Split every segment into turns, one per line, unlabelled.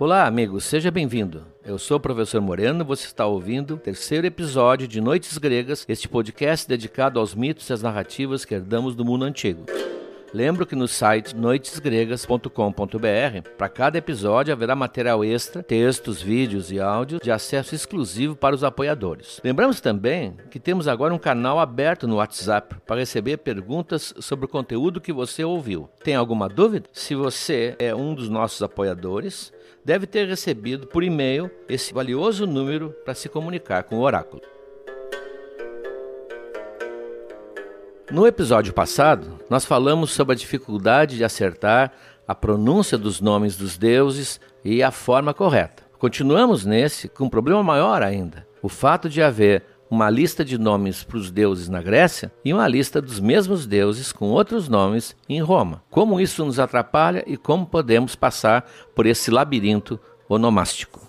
Olá, amigos, seja bem-vindo. Eu sou o professor Moreno, você está ouvindo o terceiro episódio de Noites Gregas, este podcast dedicado aos mitos e às narrativas que herdamos do mundo antigo. Lembro que no site noitesgregas.com.br, para cada episódio haverá material extra, textos, vídeos e áudios de acesso exclusivo para os apoiadores. Lembramos também que temos agora um canal aberto no WhatsApp para receber perguntas sobre o conteúdo que você ouviu. Tem alguma dúvida? Se você é um dos nossos apoiadores, deve ter recebido por e-mail esse valioso número para se comunicar com o oráculo. No episódio passado, nós falamos sobre a dificuldade de acertar a pronúncia dos nomes dos deuses e a forma correta. Continuamos nesse com um problema maior ainda: o fato de haver uma lista de nomes para os deuses na Grécia e uma lista dos mesmos deuses com outros nomes em Roma. Como isso nos atrapalha e como podemos passar por esse labirinto onomástico?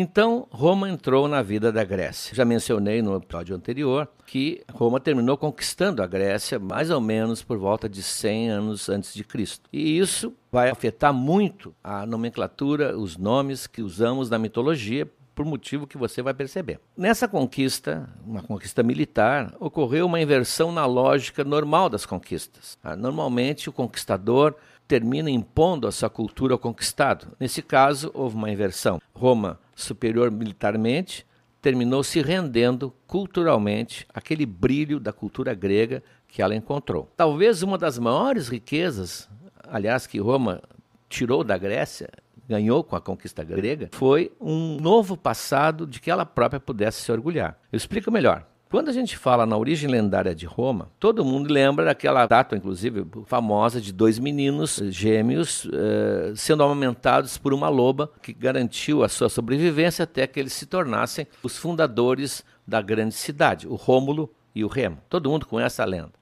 Então, Roma entrou na vida da Grécia. Já mencionei no episódio anterior que Roma terminou conquistando a Grécia mais ou menos por volta de 100 anos antes de Cristo. E isso vai afetar muito a nomenclatura, os nomes que usamos na mitologia, por motivo que você vai perceber. Nessa conquista, uma conquista militar, ocorreu uma inversão na lógica normal das conquistas. Ah, normalmente, o conquistador termina impondo a sua cultura ao conquistado. Nesse caso, houve uma inversão. Roma, superior militarmente, terminou se rendendo culturalmente aquele brilho da cultura grega que ela encontrou. Talvez uma das maiores riquezas, aliás, que Roma tirou da Grécia, ganhou com a conquista grega, foi um novo passado de que ela própria pudesse se orgulhar. Eu explico melhor. Quando a gente fala na origem lendária de Roma, todo mundo lembra daquela data, inclusive famosa, de dois meninos gêmeos eh, sendo amamentados por uma loba que garantiu a sua sobrevivência até que eles se tornassem os fundadores da grande cidade, o Rômulo e o Remo. Todo mundo conhece a lenda.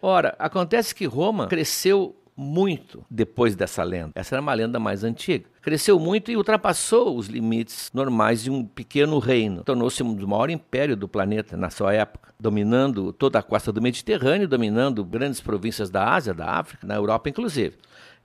Ora, acontece que Roma cresceu muito depois dessa lenda. Essa era uma lenda mais antiga. Cresceu muito e ultrapassou os limites normais de um pequeno reino. Tornou-se um dos maiores impérios do planeta na sua época, dominando toda a costa do Mediterrâneo, dominando grandes províncias da Ásia, da África, na Europa inclusive.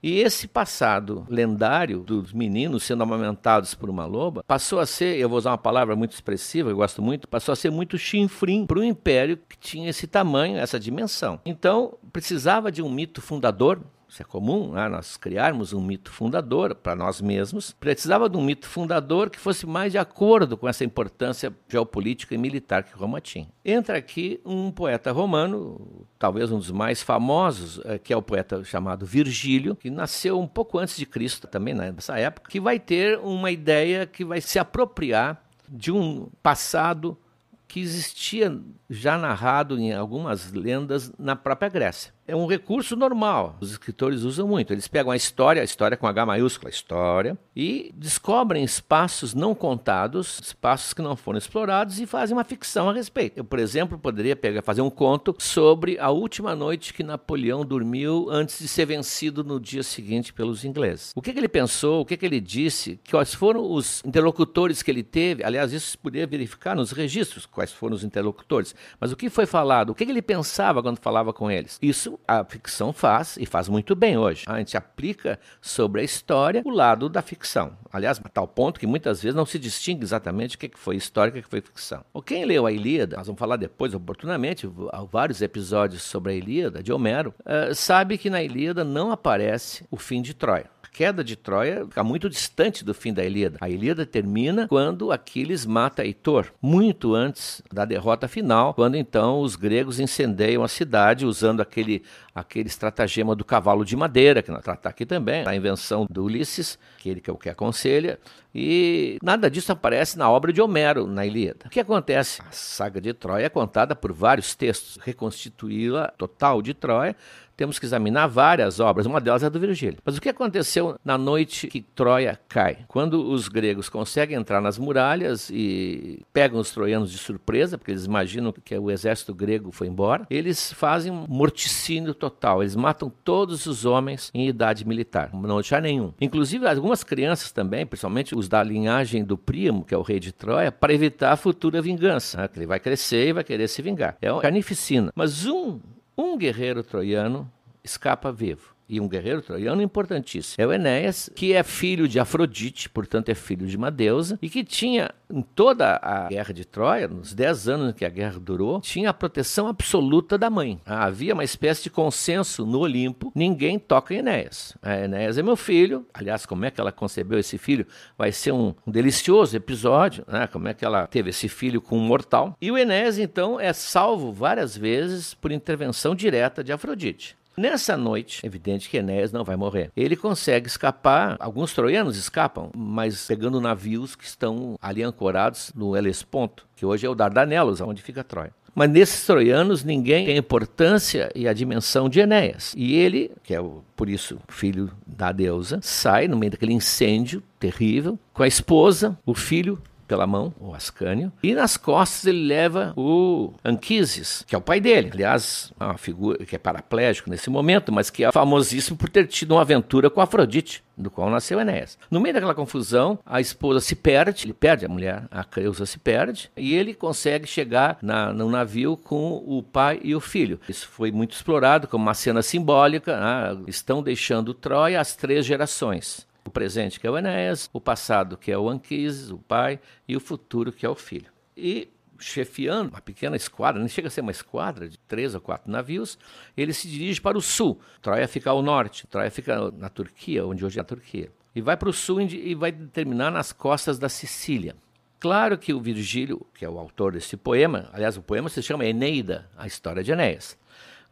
E esse passado lendário dos meninos sendo amamentados por uma loba passou a ser, eu vou usar uma palavra muito expressiva, eu gosto muito, passou a ser muito chinfrim para um império que tinha esse tamanho, essa dimensão. Então, precisava de um mito fundador isso é comum, né? nós criarmos um mito fundador para nós mesmos. Precisava de um mito fundador que fosse mais de acordo com essa importância geopolítica e militar que Roma tinha. Entra aqui um poeta romano, talvez um dos mais famosos, eh, que é o poeta chamado Virgílio, que nasceu um pouco antes de Cristo também, nessa época, que vai ter uma ideia que vai se apropriar de um passado que existia já narrado em algumas lendas na própria Grécia é um recurso normal. Os escritores usam muito. Eles pegam a história, a história com H maiúscula, história, e descobrem espaços não contados, espaços que não foram explorados e fazem uma ficção a respeito. Eu, por exemplo, poderia pegar, fazer um conto sobre a última noite que Napoleão dormiu antes de ser vencido no dia seguinte pelos ingleses. O que, que ele pensou, o que, que ele disse, quais foram os interlocutores que ele teve. Aliás, isso poderia verificar nos registros, quais foram os interlocutores. Mas o que foi falado, o que, que ele pensava quando falava com eles. Isso a ficção faz, e faz muito bem hoje. A gente aplica sobre a história o lado da ficção. Aliás, a tal ponto que muitas vezes não se distingue exatamente o que foi história e o que foi ficção. Quem leu a Ilíada, nós vamos falar depois oportunamente, há vários episódios sobre a Ilíada, de Homero, uh, sabe que na Ilíada não aparece o fim de Troia queda de Troia fica muito distante do fim da Ilíada. A Ilíada termina quando Aquiles mata Heitor, muito antes da derrota final, quando então os gregos incendeiam a cidade usando aquele, aquele estratagema do cavalo de madeira, que nós tratamos aqui também, a invenção do Ulisses, que ele que é o que aconselha, e nada disso aparece na obra de Homero, na Ilíada. O que acontece? A saga de Troia é contada por vários textos. Reconstituí-la total de Troia temos que examinar várias obras, uma delas é a do Virgílio. Mas o que aconteceu na noite que Troia cai? Quando os gregos conseguem entrar nas muralhas e pegam os troianos de surpresa, porque eles imaginam que o exército grego foi embora, eles fazem um morticínio total, eles matam todos os homens em idade militar, não deixar nenhum. Inclusive algumas crianças também, principalmente os da linhagem do primo, que é o rei de Troia, para evitar a futura vingança, né? ele vai crescer e vai querer se vingar. É uma carnificina. Mas um um guerreiro troiano escapa vivo e um guerreiro troiano importantíssimo. É o Enéas, que é filho de Afrodite, portanto é filho de uma deusa, e que tinha, em toda a guerra de Troia, nos 10 anos que a guerra durou, tinha a proteção absoluta da mãe. Havia uma espécie de consenso no Olimpo, ninguém toca em Enéas. A Enéas é meu filho, aliás, como é que ela concebeu esse filho? Vai ser um, um delicioso episódio, né? como é que ela teve esse filho com um mortal. E o Enéas, então, é salvo várias vezes por intervenção direta de Afrodite. Nessa noite, é evidente que Enéas não vai morrer. Ele consegue escapar, alguns troianos escapam, mas pegando navios que estão ali ancorados no Helesponto, que hoje é o Dardanelos, onde fica Troia. Mas nesses troianos ninguém tem a importância e a dimensão de Enéas. E ele, que é o, por isso filho da deusa, sai no meio daquele incêndio terrível com a esposa, o filho pela mão, o Ascânio, e nas costas ele leva o Anquises, que é o pai dele. Aliás, é uma figura que é paraplégico nesse momento, mas que é famosíssimo por ter tido uma aventura com Afrodite, do qual nasceu Enéas. No meio daquela confusão, a esposa se perde, ele perde a mulher, a Creusa se perde, e ele consegue chegar na, no navio com o pai e o filho. Isso foi muito explorado como uma cena simbólica, né? estão deixando Troia as três gerações o presente, que é o Enéas, o passado, que é o Anquises, o pai, e o futuro, que é o filho. E chefiando uma pequena esquadra, nem chega a ser uma esquadra de três ou quatro navios, ele se dirige para o sul. Troia fica ao norte, Troia fica na Turquia, onde hoje é a Turquia. E vai para o sul e vai terminar nas costas da Sicília. Claro que o Virgílio, que é o autor desse poema, aliás, o poema se chama Eneida, a história de Enéas.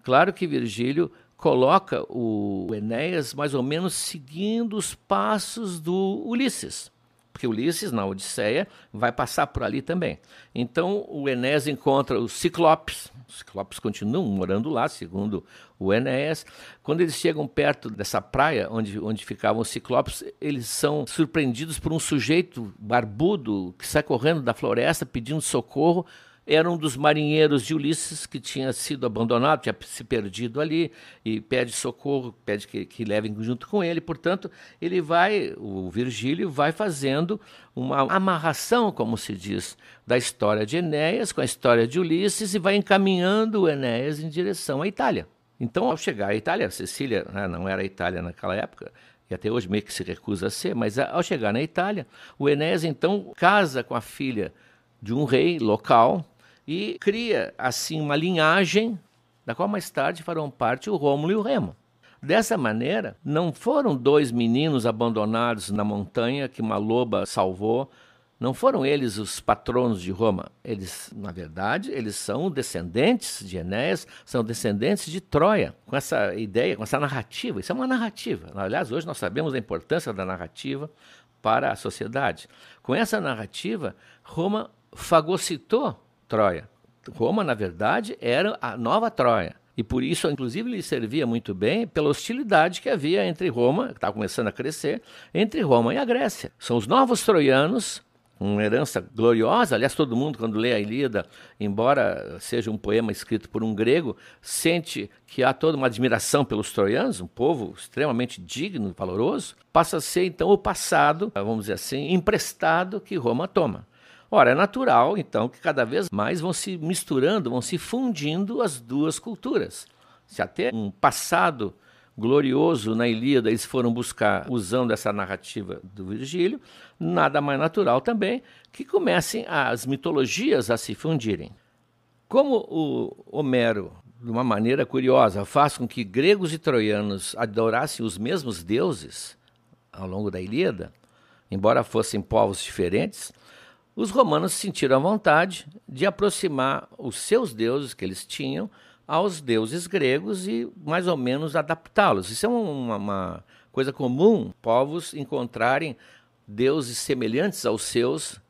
Claro que Virgílio coloca o Enéas mais ou menos seguindo os passos do Ulisses. Porque Ulisses, na Odisseia, vai passar por ali também. Então, o Enéas encontra os Ciclopes. Os Ciclopes continuam morando lá, segundo o Enéas. Quando eles chegam perto dessa praia onde, onde ficavam os Ciclopes, eles são surpreendidos por um sujeito barbudo que sai correndo da floresta pedindo socorro era um dos marinheiros de Ulisses que tinha sido abandonado, tinha se perdido ali e pede socorro, pede que, que levem junto com ele. Portanto, ele vai, o Virgílio vai fazendo uma amarração, como se diz, da história de Enéas com a história de Ulisses e vai encaminhando o Enéas em direção à Itália. Então, ao chegar à Itália, Sicília né, não era Itália naquela época, e até hoje meio que se recusa a ser, mas ao chegar na Itália, o Enéas então casa com a filha de um rei local, e cria assim uma linhagem da qual mais tarde farão parte o Rômulo e o Remo. Dessa maneira, não foram dois meninos abandonados na montanha que uma loba salvou, não foram eles os patronos de Roma. Eles, na verdade, eles são descendentes de Enéas, são descendentes de Troia, com essa ideia, com essa narrativa. Isso é uma narrativa. Aliás, hoje nós sabemos a importância da narrativa para a sociedade. Com essa narrativa, Roma fagocitou Troia. Roma, na verdade, era a nova Troia. E por isso, inclusive, lhe servia muito bem pela hostilidade que havia entre Roma, que estava começando a crescer, entre Roma e a Grécia. São os novos troianos, uma herança gloriosa. Aliás, todo mundo, quando lê a Ilíada, embora seja um poema escrito por um grego, sente que há toda uma admiração pelos troianos, um povo extremamente digno e valoroso. Passa a ser, então, o passado, vamos dizer assim, emprestado que Roma toma. Ora, é natural, então, que cada vez mais vão se misturando, vão se fundindo as duas culturas. Se até um passado glorioso na Ilíada eles foram buscar usando essa narrativa do Virgílio, nada mais natural também que comecem as mitologias a se fundirem. Como o Homero, de uma maneira curiosa, faz com que gregos e troianos adorassem os mesmos deuses ao longo da Ilíada, embora fossem povos diferentes, os romanos sentiram a vontade de aproximar os seus deuses que eles tinham aos deuses gregos e mais ou menos adaptá-los. Isso é uma, uma, coisa comum, povos encontrarem deuses semelhantes aos seus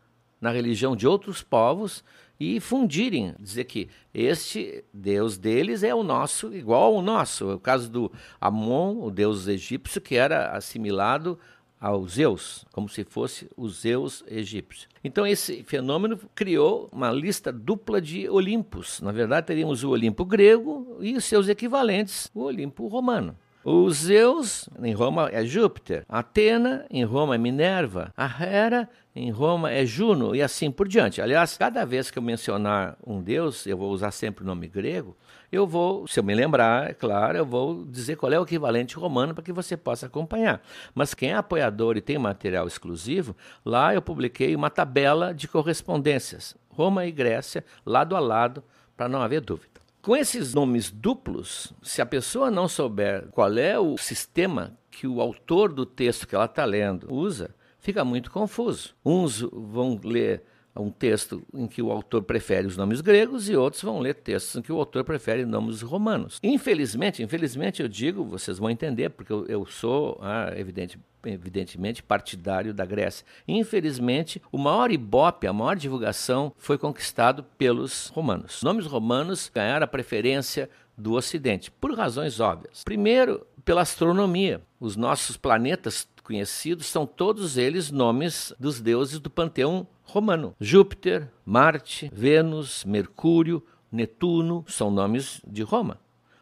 na religião de outros povos e fundirem, dizer que este Deus deles é o nosso, igual ao nosso. É o caso do Amon, o deus egípcio, que era assimilado aos Zeus, como se fosse os Zeus egípcios. Então esse fenômeno criou uma lista dupla de Olimpos. Na verdade, teríamos o Olimpo grego e os seus equivalentes, o Olimpo romano. O Zeus, em Roma, é Júpiter. Atena, em Roma, é Minerva. A Hera, em Roma, é Juno, e assim por diante. Aliás, cada vez que eu mencionar um deus, eu vou usar sempre o nome grego, eu vou, se eu me lembrar, é claro, eu vou dizer qual é o equivalente romano para que você possa acompanhar. Mas quem é apoiador e tem material exclusivo, lá eu publiquei uma tabela de correspondências. Roma e Grécia, lado a lado, para não haver dúvida. Com esses nomes duplos, se a pessoa não souber qual é o sistema que o autor do texto que ela está lendo usa, fica muito confuso. Uns vão ler um texto em que o autor prefere os nomes gregos e outros vão ler textos em que o autor prefere nomes romanos. Infelizmente, infelizmente eu digo, vocês vão entender, porque eu, eu sou, ah, evidente, evidentemente, partidário da Grécia. Infelizmente, o maior ibope, a maior divulgação foi conquistado pelos romanos. Os nomes romanos ganharam a preferência do Ocidente, por razões óbvias. Primeiro, pela astronomia. Os nossos planetas conhecidos são todos eles nomes dos deuses do panteão romano. Júpiter, Marte, Vênus, Mercúrio, Netuno são nomes de Roma.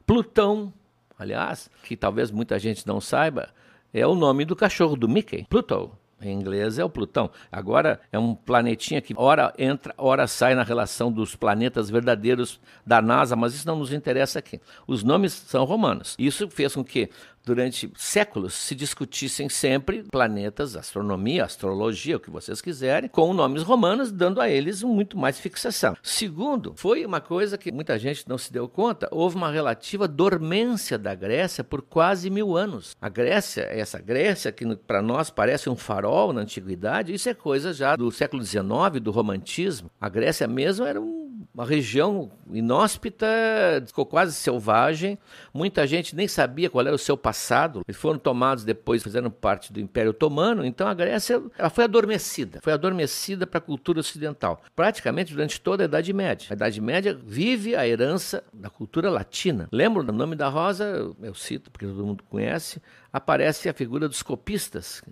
Plutão, aliás, que talvez muita gente não saiba, é o nome do cachorro do Mickey, Pluto. Em inglês é o Plutão. Agora é um planetinha que ora entra, ora sai na relação dos planetas verdadeiros da NASA, mas isso não nos interessa aqui. Os nomes são romanos. Isso fez com que durante séculos se discutissem sempre planetas, astronomia, astrologia, o que vocês quiserem, com nomes romanos, dando a eles muito mais fixação. Segundo, foi uma coisa que muita gente não se deu conta, houve uma relativa dormência da Grécia por quase mil anos. A Grécia, essa Grécia que para nós parece um farol na antiguidade, isso é coisa já do século XIX, do romantismo. A Grécia mesmo era um uma região inóspita, ficou quase selvagem. Muita gente nem sabia qual era o seu passado. Eles foram tomados depois, fizeram parte do Império Otomano. Então a Grécia ela foi adormecida, foi adormecida para a cultura ocidental, praticamente durante toda a Idade Média. A Idade Média vive a herança da cultura latina. Lembro do nome da Rosa, eu cito porque todo mundo conhece, aparece a figura dos copistas,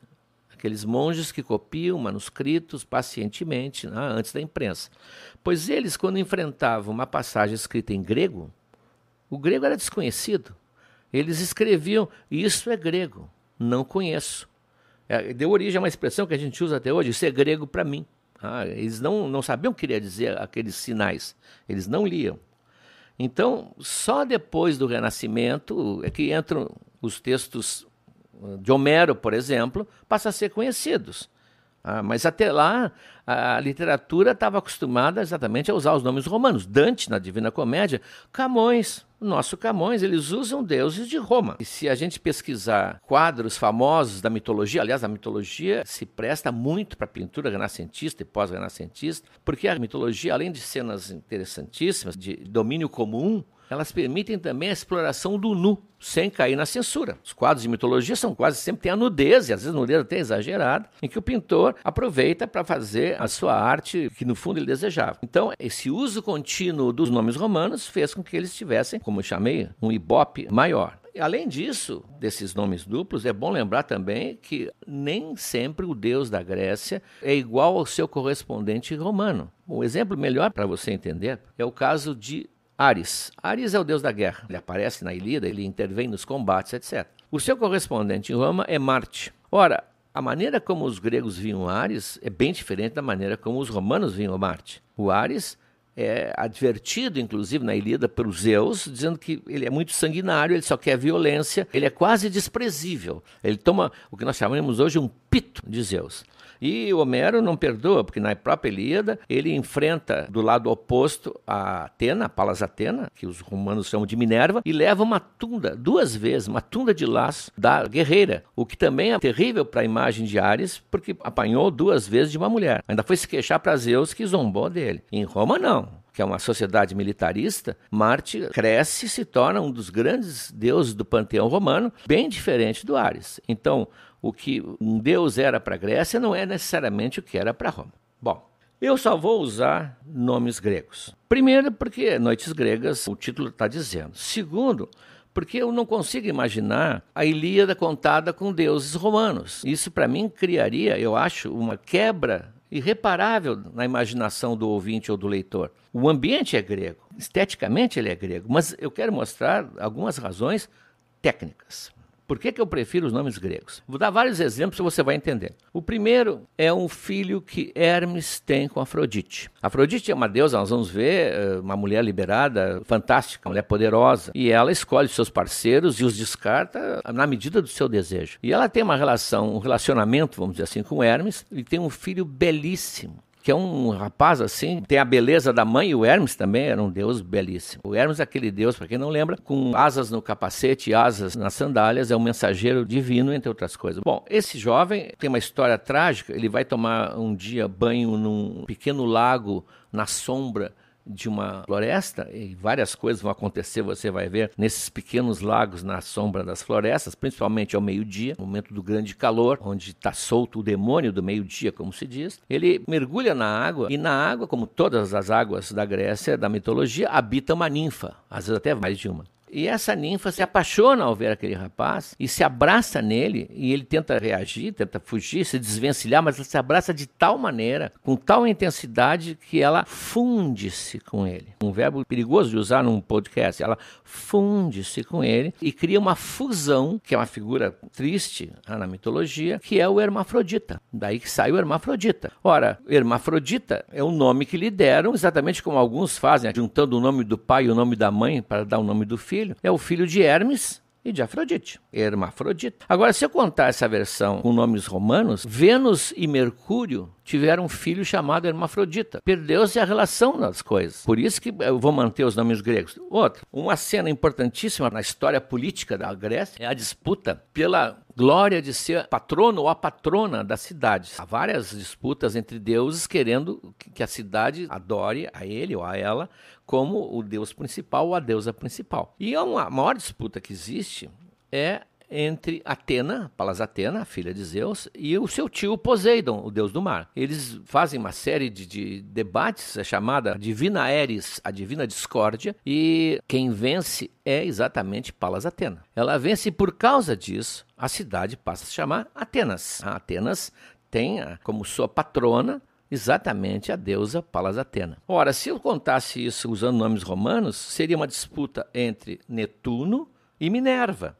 aqueles monges que copiam manuscritos pacientemente né, antes da imprensa. Pois eles, quando enfrentavam uma passagem escrita em grego, o grego era desconhecido. Eles escreviam: Isso é grego, não conheço. É, deu origem a uma expressão que a gente usa até hoje: Isso é grego para mim. Ah, eles não, não sabiam o que queria dizer aqueles sinais, eles não liam. Então, só depois do Renascimento é que entram os textos de Homero, por exemplo, passam a ser conhecidos. Ah, mas até lá, a literatura estava acostumada exatamente a usar os nomes romanos. Dante, na Divina Comédia, Camões, nosso Camões, eles usam deuses de Roma. E se a gente pesquisar quadros famosos da mitologia, aliás, a mitologia se presta muito para pintura renascentista e pós-renascentista, porque a mitologia, além de cenas interessantíssimas, de domínio comum, elas permitem também a exploração do nu, sem cair na censura. Os quadros de mitologia são quase sempre têm a nudez, e às vezes nudez até exagerada, em que o pintor aproveita para fazer a sua arte que no fundo ele desejava. Então, esse uso contínuo dos nomes romanos fez com que eles tivessem, como eu chamei, um ibope maior. Além disso, desses nomes duplos, é bom lembrar também que nem sempre o deus da Grécia é igual ao seu correspondente romano. Um exemplo melhor para você entender é o caso de Ares. Ares é o deus da guerra. Ele aparece na Ilíada, ele intervém nos combates, etc. O seu correspondente em Roma é Marte. Ora, a maneira como os gregos viam Ares é bem diferente da maneira como os romanos viam Marte. O Ares é advertido, inclusive, na Ilíada pelos Zeus, dizendo que ele é muito sanguinário, ele só quer violência, ele é quase desprezível. Ele toma o que nós chamamos hoje um pito de Zeus. E Homero não perdoa, porque na própria Ilíada ele enfrenta do lado oposto a Atena, a Palas Atena, que os romanos chamam de Minerva, e leva uma tunda, duas vezes, uma tunda de laço da guerreira, o que também é terrível para a imagem de Ares, porque apanhou duas vezes de uma mulher. Ainda foi se queixar para Zeus que zombou dele. Em Roma, não que é uma sociedade militarista, Marte cresce e se torna um dos grandes deuses do panteão romano, bem diferente do Ares. Então, o que um deus era para a Grécia não é necessariamente o que era para Roma. Bom, Eu só vou usar nomes gregos. Primeiro, porque Noites Gregas, o título está dizendo. Segundo, porque eu não consigo imaginar a Ilíada contada com deuses romanos. Isso, para mim, criaria, eu acho, uma quebra irreparável na imaginação do ouvinte ou do leitor. O ambiente é grego, esteticamente ele é grego, mas eu quero mostrar algumas razões técnicas. Por que, que eu prefiro os nomes gregos? Vou dar vários exemplos e você vai entender. O primeiro é um filho que Hermes tem com Afrodite. Afrodite é uma deusa, nós vamos ver, eh, uma mulher liberada, fantástica, uma mulher poderosa. E ela escolhe seus parceiros e os descarta na medida do seu desejo. E ela tem uma relação, um relacionamento, vamos dizer assim, com Hermes e tem um filho belíssimo que é um rapaz assim, tem a beleza da mãe, e o Hermes também era um deus belíssimo. O Hermes é aquele deus, para quem não lembra, com asas no capacete e asas nas sandálias, é um mensageiro divino, entre outras coisas. Bom, esse jovem tem uma história trágica, ele vai tomar um dia banho num pequeno lago na sombra de uma floresta e várias coisas vão acontecer, você vai ver nesses pequenos lagos na sombra das florestas, principalmente ao meio-dia, momento do grande calor, onde está solto o demônio do meio-dia, como se diz. Ele mergulha na água e na água, como todas as águas da Grécia, da mitologia, habita uma ninfa, às vezes até mais de uma. E essa ninfa se apaixona ao ver aquele rapaz e se abraça nele, e ele tenta reagir, tenta fugir, se desvencilhar, mas ela se abraça de tal maneira, com tal intensidade, que ela funde-se com ele. Um verbo perigoso de usar num podcast. Ela funde-se com ele e cria uma fusão, que é uma figura triste na mitologia, que é o hermafrodita. Daí que sai o hermafrodita. Ora, hermafrodita é o nome que lhe deram, exatamente como alguns fazem, juntando o nome do pai e o nome da mãe para dar o nome do filho filho é o filho de Hermes e de Afrodite, hermafrodita. Agora, se eu contar essa versão com nomes romanos, Vênus e Mercúrio tiveram um filho chamado Hermafrodita. Perdeu-se a relação das coisas. Por isso que eu vou manter os nomes gregos. Outra, uma cena importantíssima na história política da Grécia é a disputa pela glória de ser patrono ou a patrona da cidade. Há várias disputas entre deuses querendo que a cidade adore a ele ou a ela como o deus principal ou a deusa principal. E a maior disputa que existe é entre Atena, Palas Atena, filha de Zeus, e o seu tio Poseidon, o deus do mar. Eles fazem uma série de, de debates, é chamada Divina Eris, a Divina Discórdia, e quem vence é exatamente Palas Atena. Ela vence e por causa disso, a cidade passa a se chamar Atenas. A Atenas tem como sua patrona exatamente a deusa Palas Atena. Ora, se eu contasse isso usando nomes romanos, seria uma disputa entre Netuno e Minerva.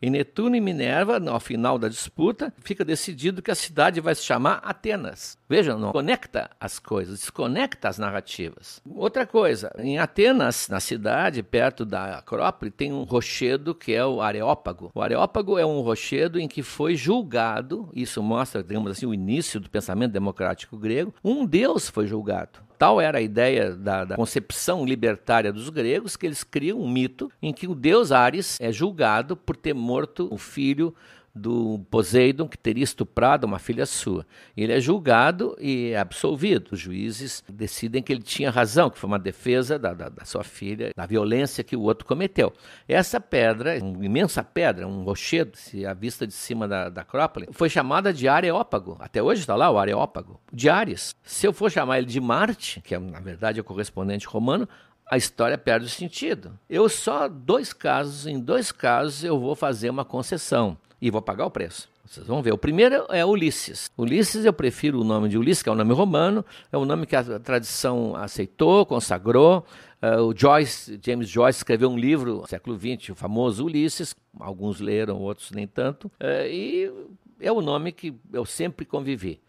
E Netuno e Minerva, ao final da disputa, fica decidido que a cidade vai se chamar Atenas. Vejam, não conecta as coisas, desconecta as narrativas. Outra coisa, em Atenas, na cidade, perto da Acrópole, tem um rochedo que é o Areópago. O Areópago é um rochedo em que foi julgado, isso mostra, digamos assim, o início do pensamento democrático grego, um deus foi julgado. Tal era a ideia da, da, concepção libertária dos gregos que eles criam um mito em que o deus Ares é julgado por ter morto o filho do Poseidon, que teria estuprado uma filha sua. Ele é julgado e é absolvido. Os juízes decidem que ele tinha razão, que foi uma defesa da, da, da sua filha, da violência que o outro cometeu. Essa pedra, uma imensa pedra, um rochedo, se a vista de cima da, da Acrópole, foi chamada de Areópago. Até hoje está lá o Areópago. De Ares. Se eu for chamar ele de Marte, que é, na verdade é o correspondente romano, a história perde o sentido. Eu só dois casos, em dois casos eu vou fazer uma concessão e vou pagar o preço. Vocês vão ver. O primeiro é Ulisses. Ulisses, eu prefiro o nome de Ulisses, que é um nome romano, é um nome que a tradição aceitou, consagrou. Uh, o Joyce, James Joyce, escreveu um livro século XX, o famoso Ulisses. Alguns leram, outros nem tanto. Uh, e é o nome que eu sempre convivi.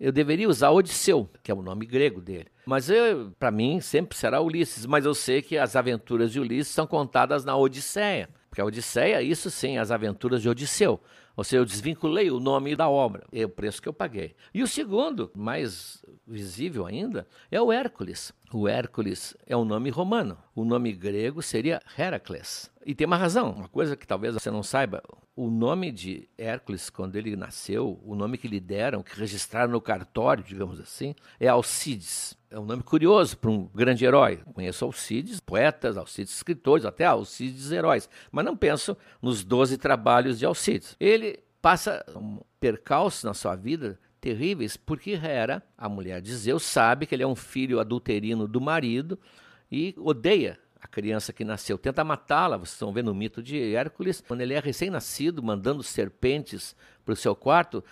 Eu deveria usar Odisseu, que é o nome grego dele. Mas para mim sempre será Ulisses. Mas eu sei que as aventuras de Ulisses são contadas na Odisseia. Porque a Odisseia, isso sim, as aventuras de Odisseu. Ou seja, eu desvinculei o nome da obra, é o preço que eu paguei. E o segundo, mais visível ainda, é o Hércules. O Hércules é um nome romano. O nome grego seria Heracles. E tem uma razão, uma coisa que talvez você não saiba. O nome de Hércules, quando ele nasceu, o nome que lhe deram, que registraram no cartório, digamos assim, é Alcides. É um nome curioso para um grande herói. Conheço Alcides, poetas, Alcides escritores, até Alcides heróis. Mas não penso nos doze trabalhos de Alcides. Ele passa um percalço na sua vida terríveis porque Hera, a mulher de Zeus, sabe que ele é um filho adulterino do marido e odeia a criança que nasceu. Tenta matá-la, vocês estão vendo o mito de Hércules, quando ele é recém-nascido, mandando serpentes para o seu quarto,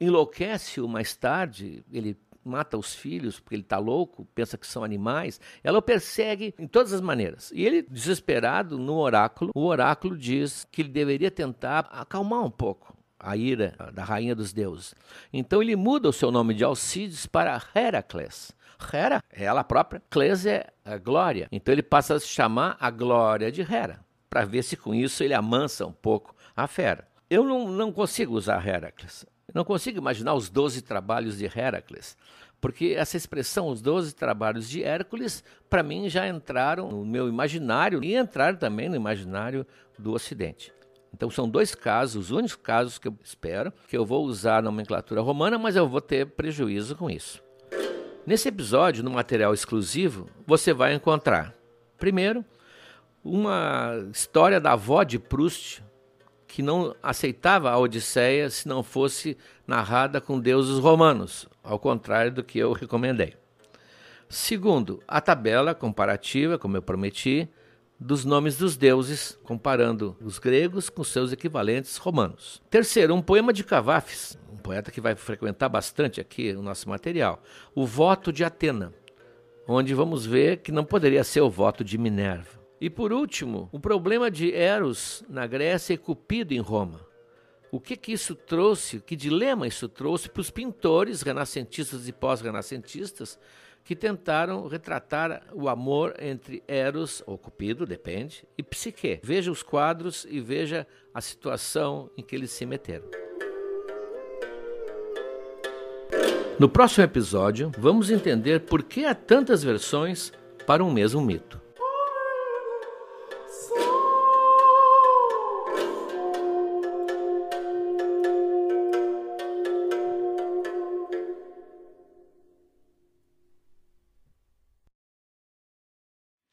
enlouquece-o mais tarde, ele mata os filhos porque ele está louco, pensa que são animais. Ela o persegue em todas as maneiras. E ele, desesperado, no oráculo, o oráculo diz que ele deveria tentar acalmar um pouco a ira da rainha dos deuses. Então ele muda o seu nome de Alcides para Heracles. Hera é ela própria, Cles é a glória. Então ele passa a se chamar a glória de Hera, para ver se com isso ele amansa um pouco a fera. Eu não, não consigo usar Heracles. Eu não consigo imaginar os doze trabalhos de Heracles, porque essa expressão, os doze trabalhos de Hércules, para mim já entraram no meu imaginário e entraram também no imaginário do Ocidente. Então são dois casos, os únicos casos que eu espero que eu vou usar a nomenclatura romana, mas eu vou ter prejuízo com isso. Nesse episódio, no material exclusivo, você vai encontrar, primeiro, uma história da avó de Proust, que não aceitava a Odisseia se não fosse narrada com deuses romanos, ao contrário do que eu recomendei. Segundo, a tabela comparativa, como eu prometi, dos nomes dos deuses, comparando os gregos com seus equivalentes romanos. Terceiro, um poema de Cavafis, um poeta que vai frequentar bastante aqui o nosso material, o Voto de Atena, onde vamos ver que não poderia ser o voto de Minerva. E por último, o problema de Eros na Grécia e Cupido em Roma. O que, que isso trouxe, que dilema isso trouxe para os pintores renascentistas e pós-renascentistas que tentaram retratar o amor entre Eros, ou Cupido, depende, e Psique. Veja os quadros e veja a situação em que eles se meteram. No próximo episódio, vamos entender por que há tantas versões para um mesmo mito.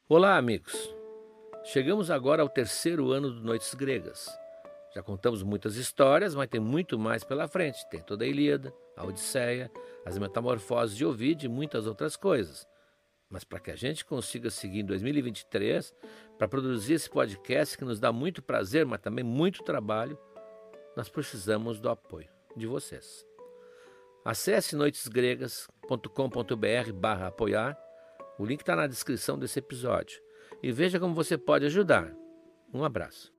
Olá, amigos. Chegamos agora ao terceiro ano do Noites Gregas. Já contamos muitas histórias, mas tem muito mais pela frente. Tem toda a Ilíada, a Odisseia, as Metamorfoses de Ovid e muitas outras coisas. Mas para que a gente consiga seguir em 2023, para produzir esse podcast que nos dá muito prazer, mas também muito trabalho, nós precisamos do apoio de vocês. Acesse noitesgregas.com.br barra apoiar o link está na descrição desse episódio. E veja como você pode ajudar. Um abraço.